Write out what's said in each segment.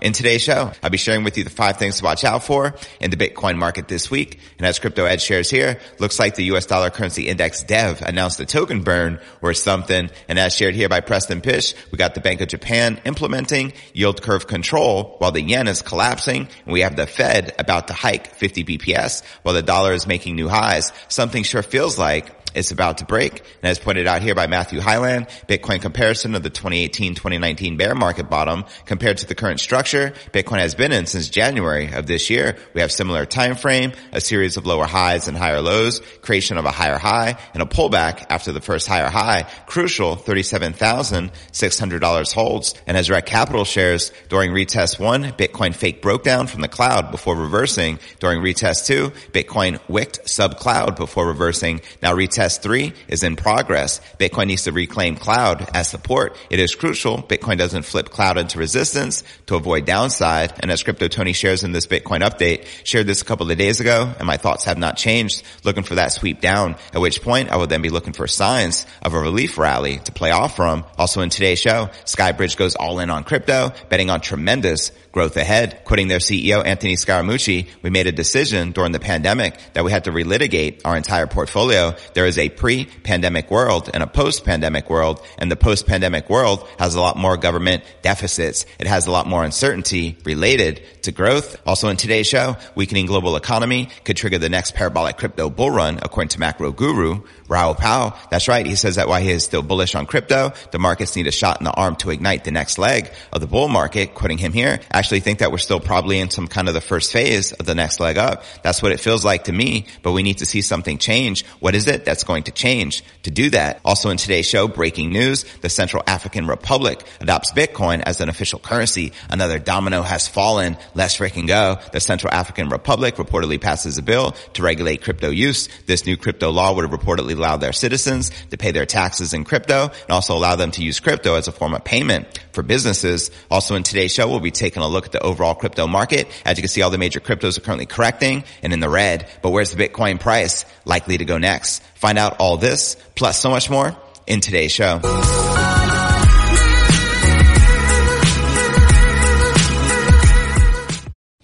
In today's show, I'll be sharing with you the five things to watch out for in the Bitcoin market this week. And as Crypto Edge shares here, looks like the US dollar currency index DEV announced a token burn or something. And as shared here by Preston Pysh, we got the Bank of Japan implementing yield curve control while the yen is collapsing. And we have the Fed about to hike 50 BPS while the dollar is making new highs. Something sure feels like it's about to break. And as pointed out here by Matthew Hyland, Bitcoin comparison of the 2018-2019 bear market bottom compared to the current structure Bitcoin has been in since January of this year. We have similar time frame, a series of lower highs and higher lows, creation of a higher high, and a pullback after the first higher high. Crucial, $37,600 holds. And as Rekt Capital shares, during retest one, Bitcoin fake broke down from the cloud before reversing. During retest two, Bitcoin wicked sub cloud before reversing. Now retest test three is in progress. Bitcoin needs to reclaim cloud as support. It is crucial Bitcoin doesn't flip cloud into resistance to avoid downside. And as Crypto Tony shares in this Bitcoin update, shared this a couple of days ago, and my thoughts have not changed, looking for that sweep down, at which point I will then be looking for signs of a relief rally to play off from. Also in today's show, Skybridge goes all in on crypto, betting on tremendous growth ahead. Quoting their CEO, Anthony Scaramucci, we made a decision during the pandemic that we had to relitigate our entire portfolio. There is a pre-pandemic world and a post-pandemic world, and the post-pandemic world has a lot more government deficits. It has a lot more uncertainty related to growth. Also in today's show, weakening global economy could trigger the next parabolic crypto bull run, according to macro guru Raoul Pal. That's right. He says that while he is still bullish on crypto, the markets need a shot in the arm to ignite the next leg of the bull market. Quoting him here, I actually think that we're still probably in some kind of the first phase of the next leg up. That's what it feels like to me, but we need to see something change. What is it that's going to change to do that? Also in today's show, breaking news, the Central African Republic adopts Bitcoin as an official currency. Another domino has fallen. Let's freaking go. The Central African Republic reportedly passes a bill to regulate crypto use. This new crypto law would have reportedly allow their citizens to pay their taxes in crypto and also allow them to use crypto as a form of payment for businesses. Also in today's show, we'll be taking a look at the overall crypto market. As you can see, all the major cryptos are currently correcting and in the red. But where's the Bitcoin price likely to go next? Find out all this plus so much more in today's show.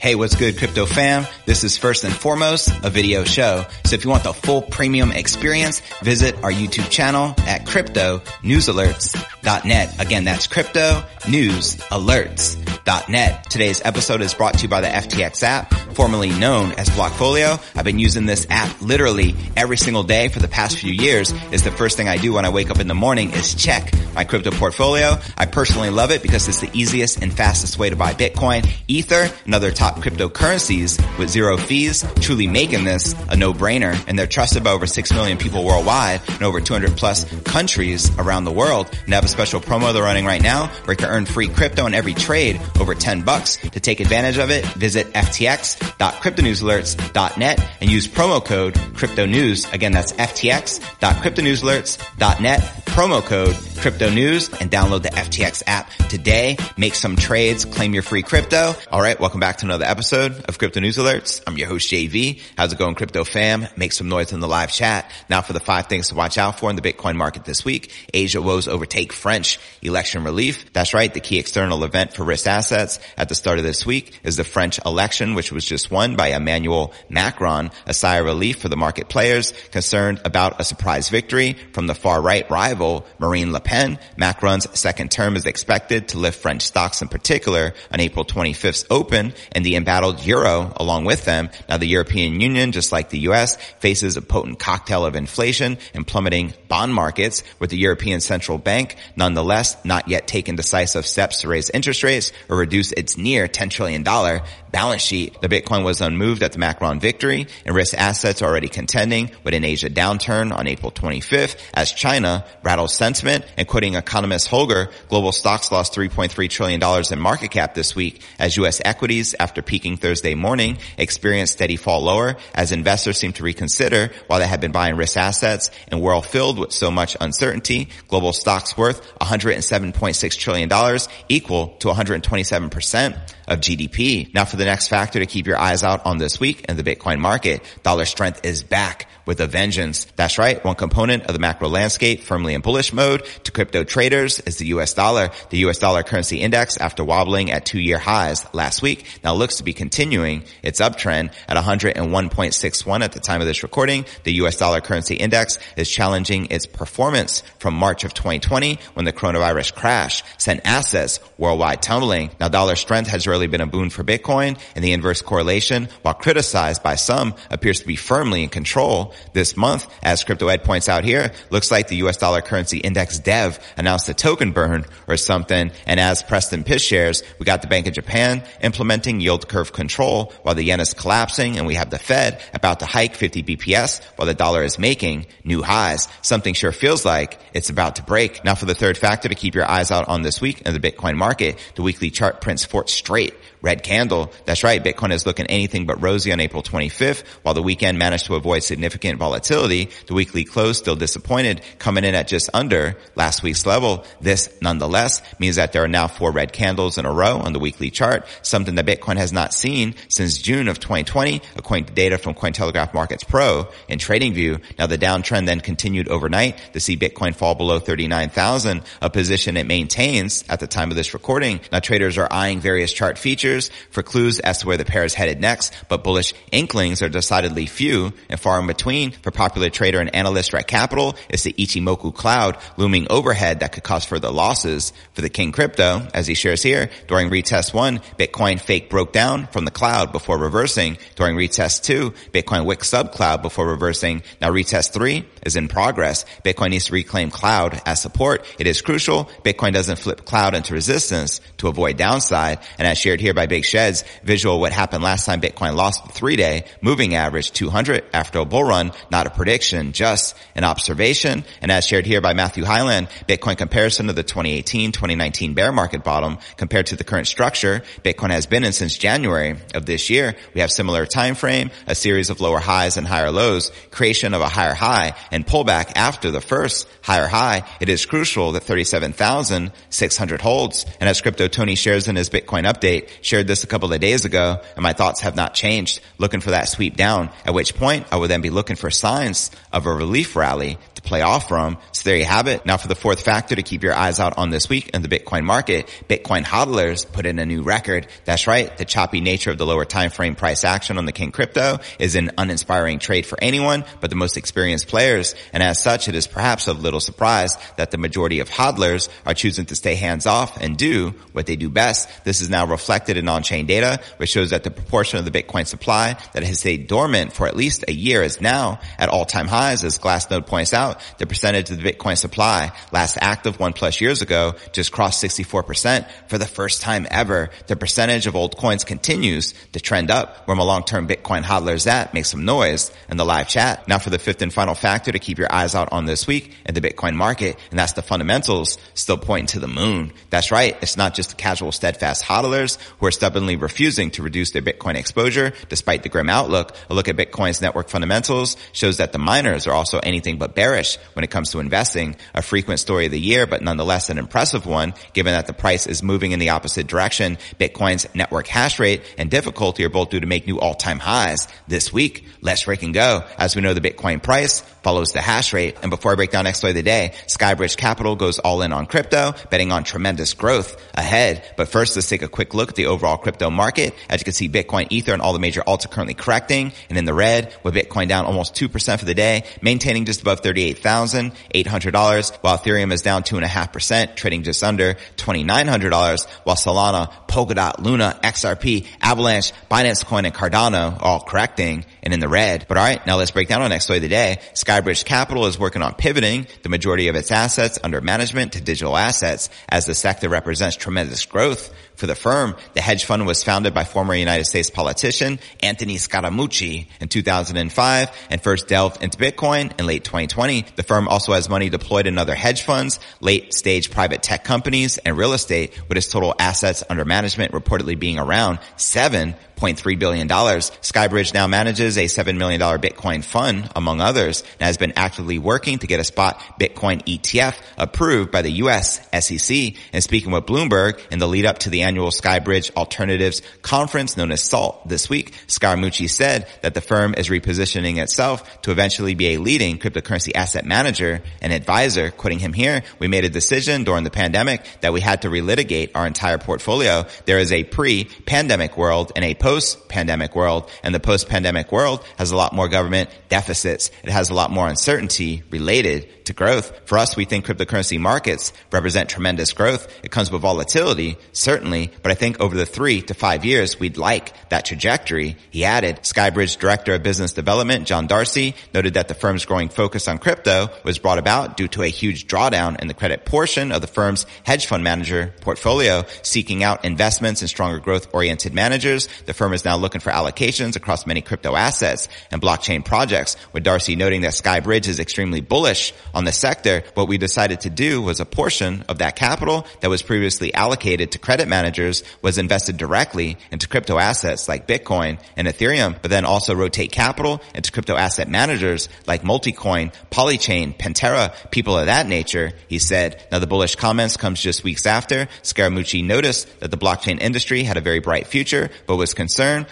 Hey, what's good, crypto fam? This is first and foremost a video show. So if you want the full premium experience, visit our YouTube channel at cryptonewsalerts.net. Again, that's cryptonewsalerts.net. Today's episode is brought to you by the FTX app, formerly known as Blockfolio. I've been using this app literally every single day for the past few years. Is the first thing I do when I wake up in the morning is check my crypto portfolio. I personally love it because it's the easiest and fastest way to buy Bitcoin, Ether, and other top cryptocurrencies with zero fees, truly making this a no-brainer. And they're trusted by over 6 million people worldwide and over 200 plus countries around the world. And have a special promo they're running right now where you can earn free crypto on every trade over 10 bucks. To take advantage of it, visit ftx.cryptonewsalerts.net and use promo code cryptonews. Again, that's ftx.cryptonewsalerts.net, promo code crypto news and download the FTX app today. Make some trades, claim your free crypto. All right. Welcome back to another episode of Crypto News Alerts. I'm your host JV. How's it going crypto fam? Make some noise in the live chat. Now for the five things to watch out for in the Bitcoin market this week. Asia woes overtake French election relief. That's right. The key external event for risk assets at the start of this week is the French election, which was just won by Emmanuel Macron, a sigh of relief for the market players concerned about a surprise victory from the far right rival Marine Le Pen, Macron's second term is expected to lift French stocks in particular on April 25th's open and the embattled euro along with them. Now the European Union, just like the US, faces a potent cocktail of inflation and plummeting bond markets with the European Central Bank nonetheless not yet taken decisive steps to raise interest rates or reduce its near $10 trillion balance sheet. The Bitcoin was unmoved at the Macron victory and risk assets already contending with an Asia downturn on April 25th as China rattles sentiment and quoting economist Holger, global stocks lost $3.3 trillion in market cap this week as U.S. equities after peaking Thursday morning experienced steady fall lower as investors seem to reconsider while they had been buying risk assets and world filled with so much uncertainty. Global stocks worth $107.6 trillion equal to 127% of GDP. Now for the next factor to keep your eyes out on this week in the Bitcoin market, dollar strength is back with a vengeance. That's right. One component of the macro landscape firmly in bullish mode to crypto traders is the US dollar. The US dollar currency index after wobbling at two year highs last week now looks to be continuing its uptrend at 101.61 at the time of this recording. The US dollar currency index is challenging its performance from March of 2020 when the coronavirus crash sent assets worldwide tumbling. Now dollar strength has really been a boon for Bitcoin and the inverse correlation while criticized by some appears to be firmly in control this month. As Crypto Ed points out here, looks like the US dollar currency index dev announced a token burn or something. And as Preston Pysh shares, we got the Bank of Japan implementing yield curve control while the yen is collapsing and we have the Fed about to hike 50 BPS while the dollar is making new highs. Something sure feels like it's about to break. Now for the third factor to keep your eyes out on this week in the Bitcoin market, the weekly chart prints four straight red candle. That's right. Bitcoin is looking anything but rosy on April 25th, while the weekend managed to avoid significant volatility. The weekly close still disappointed, coming in at just under last week's level. This nonetheless means that there are now four red candles in a row on the weekly chart, something that Bitcoin has not seen since June of 2020, according to data from Cointelegraph Markets Pro and TradingView. Now the downtrend then continued overnight to see Bitcoin fall below 39,000, a position it maintains at the time of this recording. Now traders are eyeing various chart features for clues as to where the pair is headed next, but bullish inklings are decidedly few and far in between. For popular trader and analyst Rekt Capital, it's the Ichimoku cloud looming overhead that could cause further losses for the King Crypto. As he shares here, during retest one, Bitcoin fake broke down from the cloud before reversing. During retest two, Bitcoin wick sub cloud before reversing. Now retest three is in progress. Bitcoin needs to reclaim cloud as support. It is crucial. Bitcoin doesn't flip cloud into resistance to avoid downside. And as shared here by Big Cheds, visual what happened last time Bitcoin lost the three day moving average 200 after a bull run, not a prediction, just an observation. And as shared here by Matthew Hyland, Bitcoin comparison to the 2018-2019 bear market bottom compared to the current structure Bitcoin has been in since January of this year. We have similar time frame, a series of lower highs and higher lows, creation of a higher high and pullback after the first higher high. It is crucial that 37,600 holds. And as crypto Tony shares in his Bitcoin update, shared this a couple of days ago and my thoughts have not changed. Looking for that sweep down, at which point I would then be looking for signs of a relief rally to play off from. So there you have it. Now for the fourth factor to keep your eyes out on this week in the Bitcoin market, Bitcoin hodlers put in a new record. That's right. The choppy nature of the lower time frame price action on the King crypto is an uninspiring trade for anyone but the most experienced players. And as such, it is perhaps of little surprise that the majority of hodlers are choosing to stay hands off and do what they do best. This is now reflected in on-chain data, which shows that the proportion of the Bitcoin supply that has stayed dormant for at least a year is now at all-time As Glassnode points out, the percentage of the Bitcoin supply last active one plus years ago just crossed 64% for the first time ever. The percentage of old coins continues to trend up. Where my long-term Bitcoin hodlers at, make some noise in the live chat. Now for the fifth and final factor to keep your eyes out on this week in the Bitcoin market, and that's the fundamentals still pointing to the moon. That's right. It's not just the casual steadfast hodlers who are stubbornly refusing to reduce their Bitcoin exposure despite the grim outlook. A look at Bitcoin's network fundamentals shows that the miners are also anything but bearish when it comes to investing. A frequent story of the year, but nonetheless an impressive one given that the price is moving in the opposite direction. Bitcoin's network hash rate and difficulty are both due to make new all-time highs this week. Let's break and go. As we know, the Bitcoin price follows the hash rate. And before I break down next story of the day, Skybridge Capital goes all in on crypto, betting on tremendous growth ahead. But first, let's take a quick look at the overall crypto market. As you can see, Bitcoin, Ether, and all the major alts are currently correcting and in the red with Bitcoin down almost 2% for the day, maintaining just above $38,800 while Ethereum is down 2.5%, trading just under $2,900 while Solana, Polkadot, Luna, XRP, Avalanche, Binance Coin, and Cardano all correcting and in the red. But alright, now let's break down our next story of the day. Skybridge Capital is working on pivoting the majority of its assets under management to digital assets as the sector represents tremendous growth for the firm. The hedge fund was founded by former United States politician Anthony Scaramucci in 2005 and first delved into Bitcoin in late 2020. The firm also has money deployed in other hedge funds, late stage private tech companies, and real estate with its total assets under management reportedly being around seven $0.3 billion. Skybridge now manages a $7 million Bitcoin fund, among others, and has been actively working to get a spot Bitcoin ETF approved by the U.S. SEC. And speaking with Bloomberg in the lead up to the annual Skybridge Alternatives Conference known as SALT this week, Scaramucci said that the firm is repositioning itself to eventually be a leading cryptocurrency asset manager and advisor. Quoting him here, we made a decision during the pandemic that we had to relitigate our entire portfolio. There is a pre-pandemic world and a post-pandemic world, and the post-pandemic world has a lot more government deficits. It has a lot more uncertainty related to growth. For us, we think cryptocurrency markets represent tremendous growth. It comes with volatility, certainly, but I think over the three to five years, we'd like that trajectory. He added, Skybridge Director of Business Development, John Darcy, noted that the firm's growing focus on crypto was brought about due to a huge drawdown in the credit portion of the firm's hedge fund manager portfolio, seeking out investments in stronger growth oriented managers. The firm is now looking for allocations across many crypto assets and blockchain projects, with Darcy noting that Skybridge is extremely bullish on the sector, what we decided to do was a portion of that capital that was previously allocated to credit managers was invested directly into crypto assets like Bitcoin and Ethereum, but then also rotate capital into crypto asset managers like Multicoin, Polychain, Pantera, people of that nature, he said. Now the bullish comments comes just weeks after Scaramucci noticed that the blockchain industry had a very bright future, but was concerned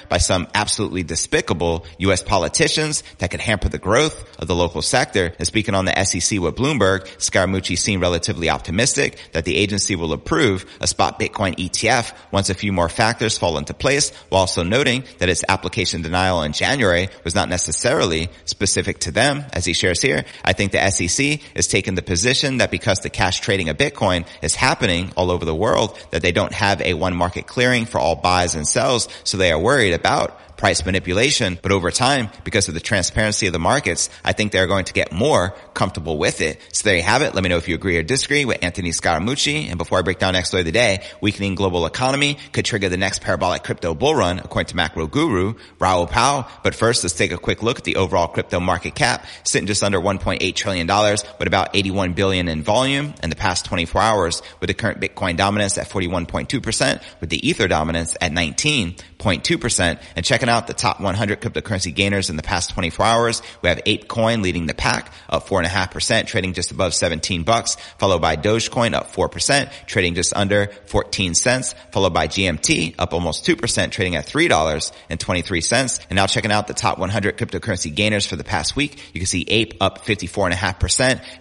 by some absolutely despicable U.S. politicians that could hamper the growth of the local sector. And speaking on the SEC with Bloomberg, Scaramucci seemed relatively optimistic that the agency will approve a spot Bitcoin ETF once a few more factors fall into place, while also noting that its application denial in January was not necessarily specific to them. As he shares here, I think the SEC is taking the position that because the cash trading of Bitcoin is happening all over the world, that they don't have a one market clearing for all buys and sells, so they are worried about price manipulation. But over time, because of the transparency of the markets, I think they're going to get more comfortable with it. So there you have it. Let me know if you agree or disagree with Anthony Scaramucci. And before I break down next story of the day, weakening global economy could trigger the next parabolic crypto bull run, according to macro guru Raoul Pal. But first, let's take a quick look at the overall crypto market cap, sitting just under $1.8 trillion with about 81 billion in volume in the past 24 hours, with the current Bitcoin dominance at 41.2%, with the Ether dominance at 19.2%. And checking out the top 100 cryptocurrency gainers in the past 24 hours, we have Apecoin leading the pack, up 4.5%, trading just above 17 bucks, followed by Dogecoin up 4%, trading just under 14 cents, followed by GMT up almost 2%, trading at $3.23. And now checking out the top 100 cryptocurrency gainers for the past week, you can see Ape up 54.5%,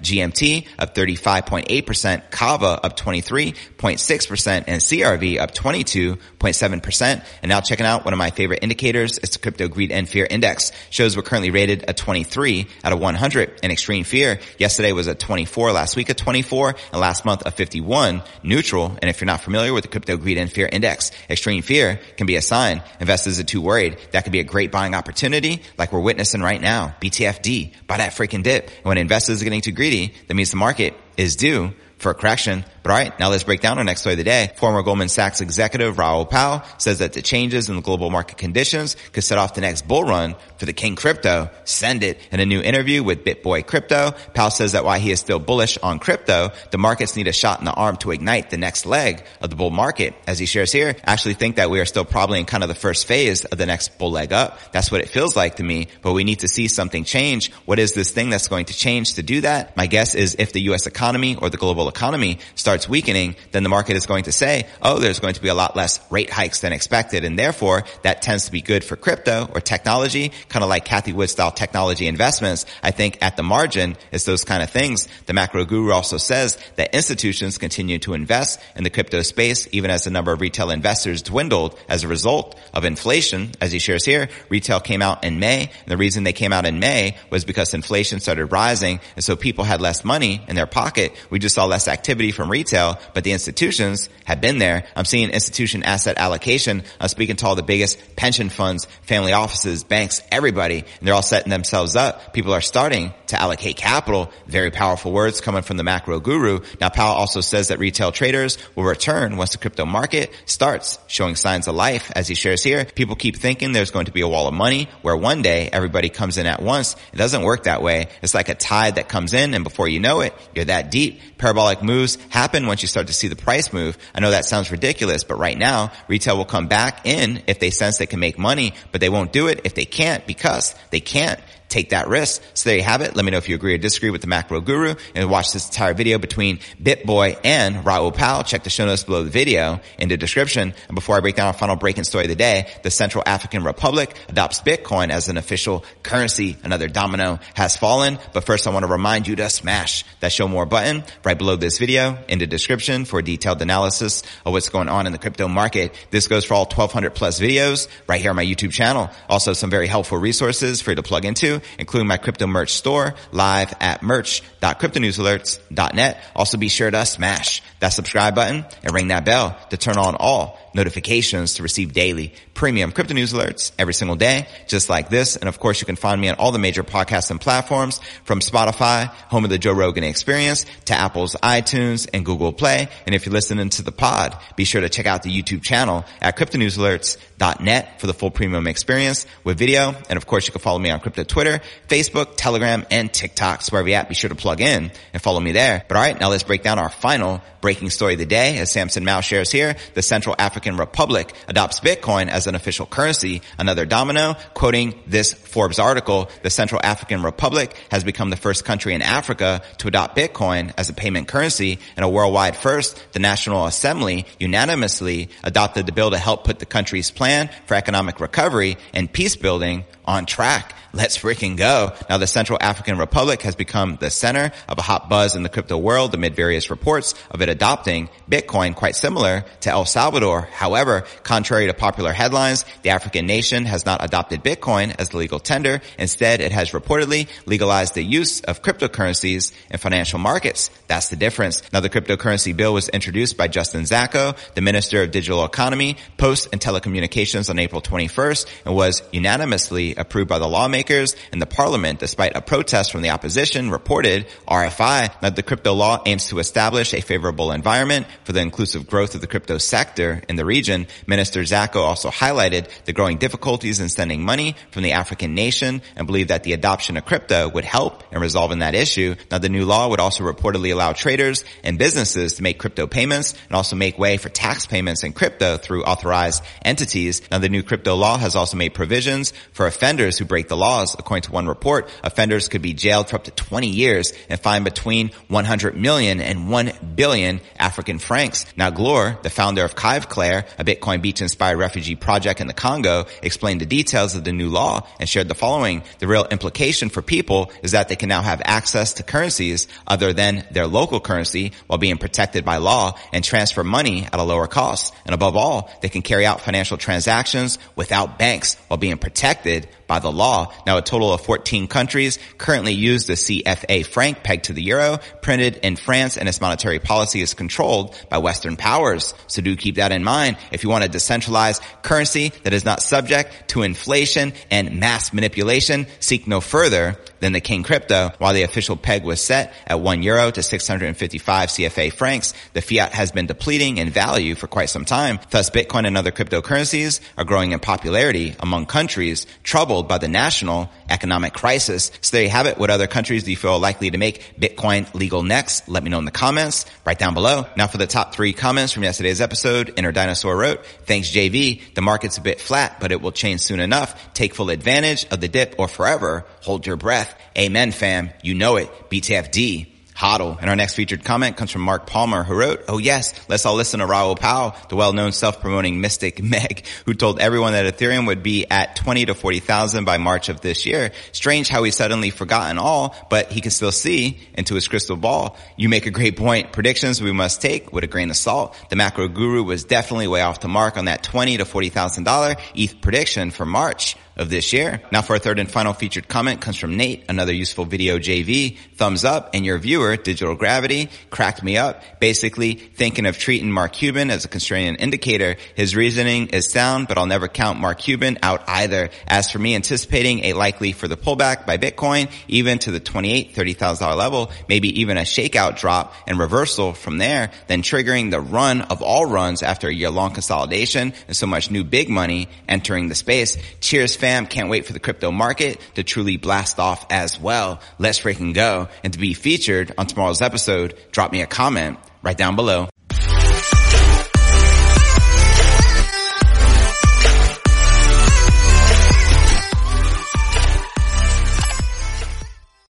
GMT up 35.8%, Kava up 23.6%, and CRV up 22.7%. And now checking out one of my favorite indicators, it's the Crypto Greed and Fear Index. Shows we're currently rated a 23 out of 100 in extreme fear. Yesterday was a 24, last week a 24, and last month a 51 neutral. And if you're not familiar with the Crypto Greed and Fear Index, extreme fear can be a sign investors are too worried. That could be a great buying opportunity like we're witnessing right now. BTFD, buy that freaking dip. And when investors are getting too greedy, that means the market is due for a correction. But all right, now let's break down our next story of the day. Former Goldman Sachs executive Raoul Pal says that the changes in the global market conditions could set off the next bull run for the king crypto. Send it. In a new interview with BitBoy Crypto, Pal says that while he is still bullish on crypto, the markets need a shot in the arm to ignite the next leg of the bull market. As he shares here, I actually think that we are still probably in kind of the first phase of the next bull leg up. That's what it feels like to me, but we need to see something change. What is this thing that's going to change to do that? My guess is if the U.S. economy or the global economy starts starts weakening, then the market is going to say, oh, there's going to be a lot less rate hikes than expected. And therefore that tends to be good for crypto or technology, kind of like Cathie Wood style technology investments. I think at the margin it's those kind of things. The macro guru also says that institutions continue to invest in the crypto space even as the number of retail investors dwindled as a result of inflation. As he shares here, retail came out in May and the reason they came out in May was because inflation started rising and so people had less money in their pocket. We just saw less activity from retail, but the institutions have been there. I'm seeing institution asset allocation. I'm speaking to all the biggest pension funds, family offices, banks, everybody, and they're all setting themselves up. People are starting to allocate capital. Very powerful words coming from the macro guru. Now Pal also says that retail traders will return once the crypto market starts showing signs of life. As he shares here, people keep thinking there's going to be a wall of money where one day everybody comes in at once. It doesn't work that way. It's like a tide that comes in and before you know it, you're that deep. Parabolic moves happen once you start to see the price move. I know that sounds ridiculous, but right now retail will come back in if they sense they can make money, but they won't do it if they can't because they can't take that risk. So there you have it. Let me know if you agree or disagree with the macro guru and watch this entire video between BitBoy and Raoul Pal. Check the show notes below the video in the description. And before I break down our final breaking story of the day, the Central African Republic adopts Bitcoin as an official currency. Another domino has fallen. But first I want to remind you to smash that show more button right below this video in the description for a detailed analysis of what's going on in the crypto market. This goes for all 1200 plus videos right here on my YouTube channel. Also some very helpful resources for you to plug into including my crypto merch store live at merch.cryptonewsalerts.net. Also be sure to smash that subscribe button and ring that bell to turn on all notifications to receive daily premium crypto news alerts every single day, just like this. And of course, you can find me on all the major podcasts and platforms from Spotify, home of the Joe Rogan experience to Apple's iTunes and Google Play. And if you're listening to the pod, be sure to check out the YouTube channel at cryptonewsalerts.net for the full premium experience with video. And of course, you can follow me on crypto Twitter, Facebook, Telegram, and TikTok. So wherever you at, be sure to plug in and follow me there. But all right, now let's break down our final breaking story of the day. As Samson Mow shares here, the Central African Republic adopts Bitcoin as an official currency. Another domino, quoting this Forbes article, the Central African Republic has become the first country in Africa to adopt Bitcoin as a payment currency and a worldwide first. The National Assembly unanimously adopted the bill to help put the country's plan for economic recovery and peace building on track. Let's freaking go. Now the Central African Republic has become the center of a hot buzz in the crypto world amid various reports of it adopting Bitcoin quite similar to El Salvador. However, contrary to popular headlines, the African nation has not adopted Bitcoin as the legal tender. Instead, it has reportedly legalized the use of cryptocurrencies in financial markets. That's the difference. Now the cryptocurrency bill was introduced by Justin Zacko, the Minister of Digital Economy, Post and Telecommunications on April 21st and was unanimously approved by the lawmakers and the parliament despite a protest from the opposition reported RFI that the crypto law aims to establish a favorable environment for the inclusive growth of the crypto sector in the region. Minister Zacko also highlighted the growing difficulties in sending money from the African nation and believed that the adoption of crypto would help in resolving that issue. Now the new law would also reportedly allow traders and businesses to make crypto payments and also make way for tax payments in crypto through authorized entities. Now the new crypto law has also made provisions for offenders who break the laws. According to one report, offenders could be jailed for up to 20 years and fined between 100 million and 1 billion African francs. Now Glor, the founder of Kiveclair, a Bitcoin beach inspired refugee project in the Congo, explained the details of the new law and shared the following. The real implication for people is that they can now have access to currencies other than their local currency while being protected by law and transfer money at a lower cost. And above all, they can carry out financial transactions without banks while being protected by the law. Now a total of 14 countries currently use the CFA franc pegged to the euro, printed in France and its monetary policy is controlled by Western powers. So do keep that in mind. If you want a decentralized currency that is not subject to inflation and mass manipulation, seek no further than the King crypto. While the official peg was set at one euro to 655 CFA francs, the fiat has been depleting in value for quite some time. Thus, Bitcoin and other cryptocurrencies are growing in popularity among countries troubled by the national economic crisis. So there you have it. What other countries do you feel likely to make Bitcoin legal next? Let me know in the comments right down below. Now for the top three comments from yesterday's episode, Inner Dinosaur wrote, thanks JV. The market's a bit flat, but it will change soon enough. Take full advantage of the dip or forever hold your breath. Amen, fam. You know it. BTFD. hodl. And our next featured comment comes from Mark Palmer, who wrote, Oh yes, let's all listen to Raoul Pal, the well-known self-promoting mystic Meg, who told everyone that Ethereum would be at 20 to 40,000 by March of this year. Strange how he suddenly forgotten all, but he can still see into his crystal ball. You make a great point. Predictions we must take with a grain of salt. The macro guru was definitely way off the mark on that 20 to $40,000 ETH prediction for March of this year. Now for our third and final featured comment comes from Nate, another useful video JV, thumbs up, and your viewer, Digital Gravity, cracked me up, basically thinking of treating Mark Cuban as a constraining indicator. His reasoning is sound, but I'll never count Mark Cuban out either. As for me anticipating a likely for the pullback by Bitcoin, even to the 28, $30,000 level, maybe even a shakeout drop and reversal from there, then triggering the run of all runs after a year long consolidation and so much new big money entering the space. Cheers fam. Can't wait for the crypto market to truly blast off as well. Let's freaking go. And to be featured on tomorrow's episode, drop me a comment right down below.